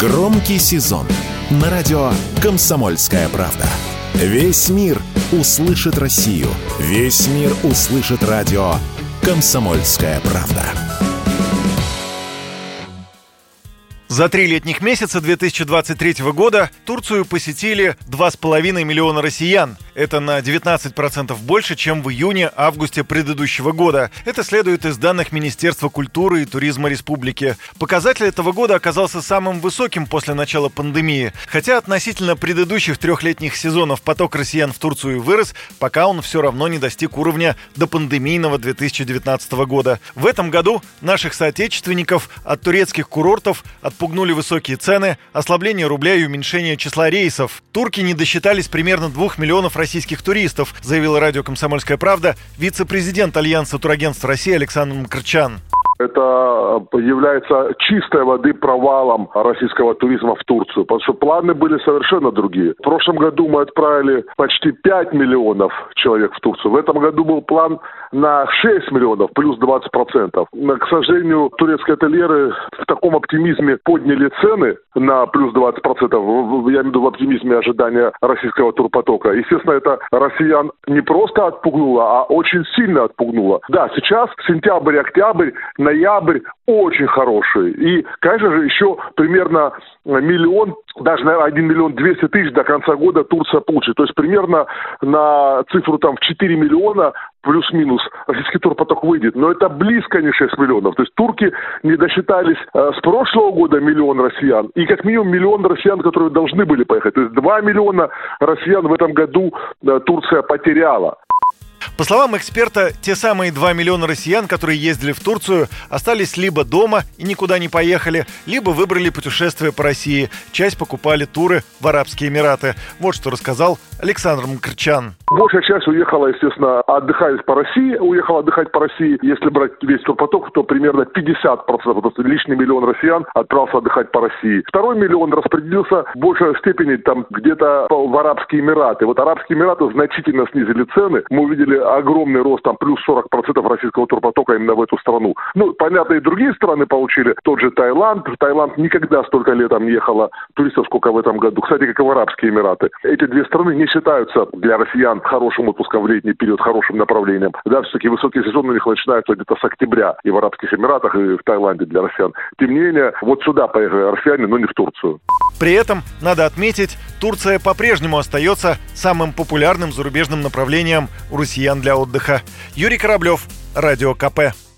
Громкий сезон на радио «Комсомольская правда». Весь мир услышит Россию. Весь мир услышит радио «Комсомольская правда». За три летних месяца 2023 года Турцию посетили 2,5 миллиона россиян. Это на 19% больше, чем в июне-августе предыдущего года. Это следует из данных Министерства культуры и туризма республики. Показатель этого года оказался самым высоким после начала пандемии. Хотя относительно предыдущих трехлетних сезонов поток россиян в Турцию вырос, пока он все равно не достиг уровня до пандемийного 2019 года. В этом году наших соотечественников от турецких курортов от отпугнули высокие цены, ослабление рубля и уменьшение числа рейсов. Турки не досчитались примерно 2 миллионов российских туристов, заявила радио «Комсомольская правда» вице-президент Альянса турагентств России Александр Мкрчан. Это является чистой воды провалом российского туризма в Турцию, потому что планы были совершенно другие. В прошлом году мы отправили почти 5 миллионов человек в Турцию. В этом году был план на 6 миллионов, плюс 20 процентов. К сожалению, турецкие ательеры в таком оптимизме подняли цены на плюс 20 процентов. Я имею в виду в оптимизме ожидания российского турпотока. Естественно, это россиян не просто отпугнуло, а очень сильно отпугнуло. Да, сейчас сентябрь, октябрь на ноябрь очень хороший. И, конечно же, еще примерно миллион, даже, наверное, 1 миллион 200 тысяч до конца года Турция получит. То есть примерно на цифру там в 4 миллиона плюс-минус российский турпоток выйдет. Но это близко не 6 миллионов. То есть турки не досчитались э, с прошлого года миллион россиян и как минимум миллион россиян, которые должны были поехать. То есть 2 миллиона россиян в этом году э, Турция потеряла. По словам эксперта, те самые 2 миллиона россиян, которые ездили в Турцию, остались либо дома и никуда не поехали, либо выбрали путешествие по России. Часть покупали туры в Арабские Эмираты. Вот что рассказал Александр Мкрчан. Большая часть уехала, естественно, отдыхать по России, уехала отдыхать по России. Если брать весь турпоток, то примерно 50%, то есть лишний миллион россиян отправился отдыхать по России. Второй миллион распределился в большей степени там где-то в Арабские Эмираты. Вот Арабские Эмираты значительно снизили цены. Мы увидели огромный рост, там плюс 40% российского турпотока именно в эту страну. Ну, понятно, и другие страны получили. Тот же Таиланд. В Таиланд никогда столько летом не ехало туристов, сколько в этом году. Кстати, как и в Арабские Эмираты. Эти две страны не считаются для россиян хорошим отпуском в летний период, хорошим направлением. Да, все-таки высокий сезон у них начинается где-то с октября и в Арабских Эмиратах, и в Таиланде для россиян. Тем не менее, вот сюда поехали россияне, но не в Турцию. При этом, надо отметить, Турция по-прежнему остается самым популярным зарубежным направлением у россиян для отдыха. Юрий Кораблев, Радио КП.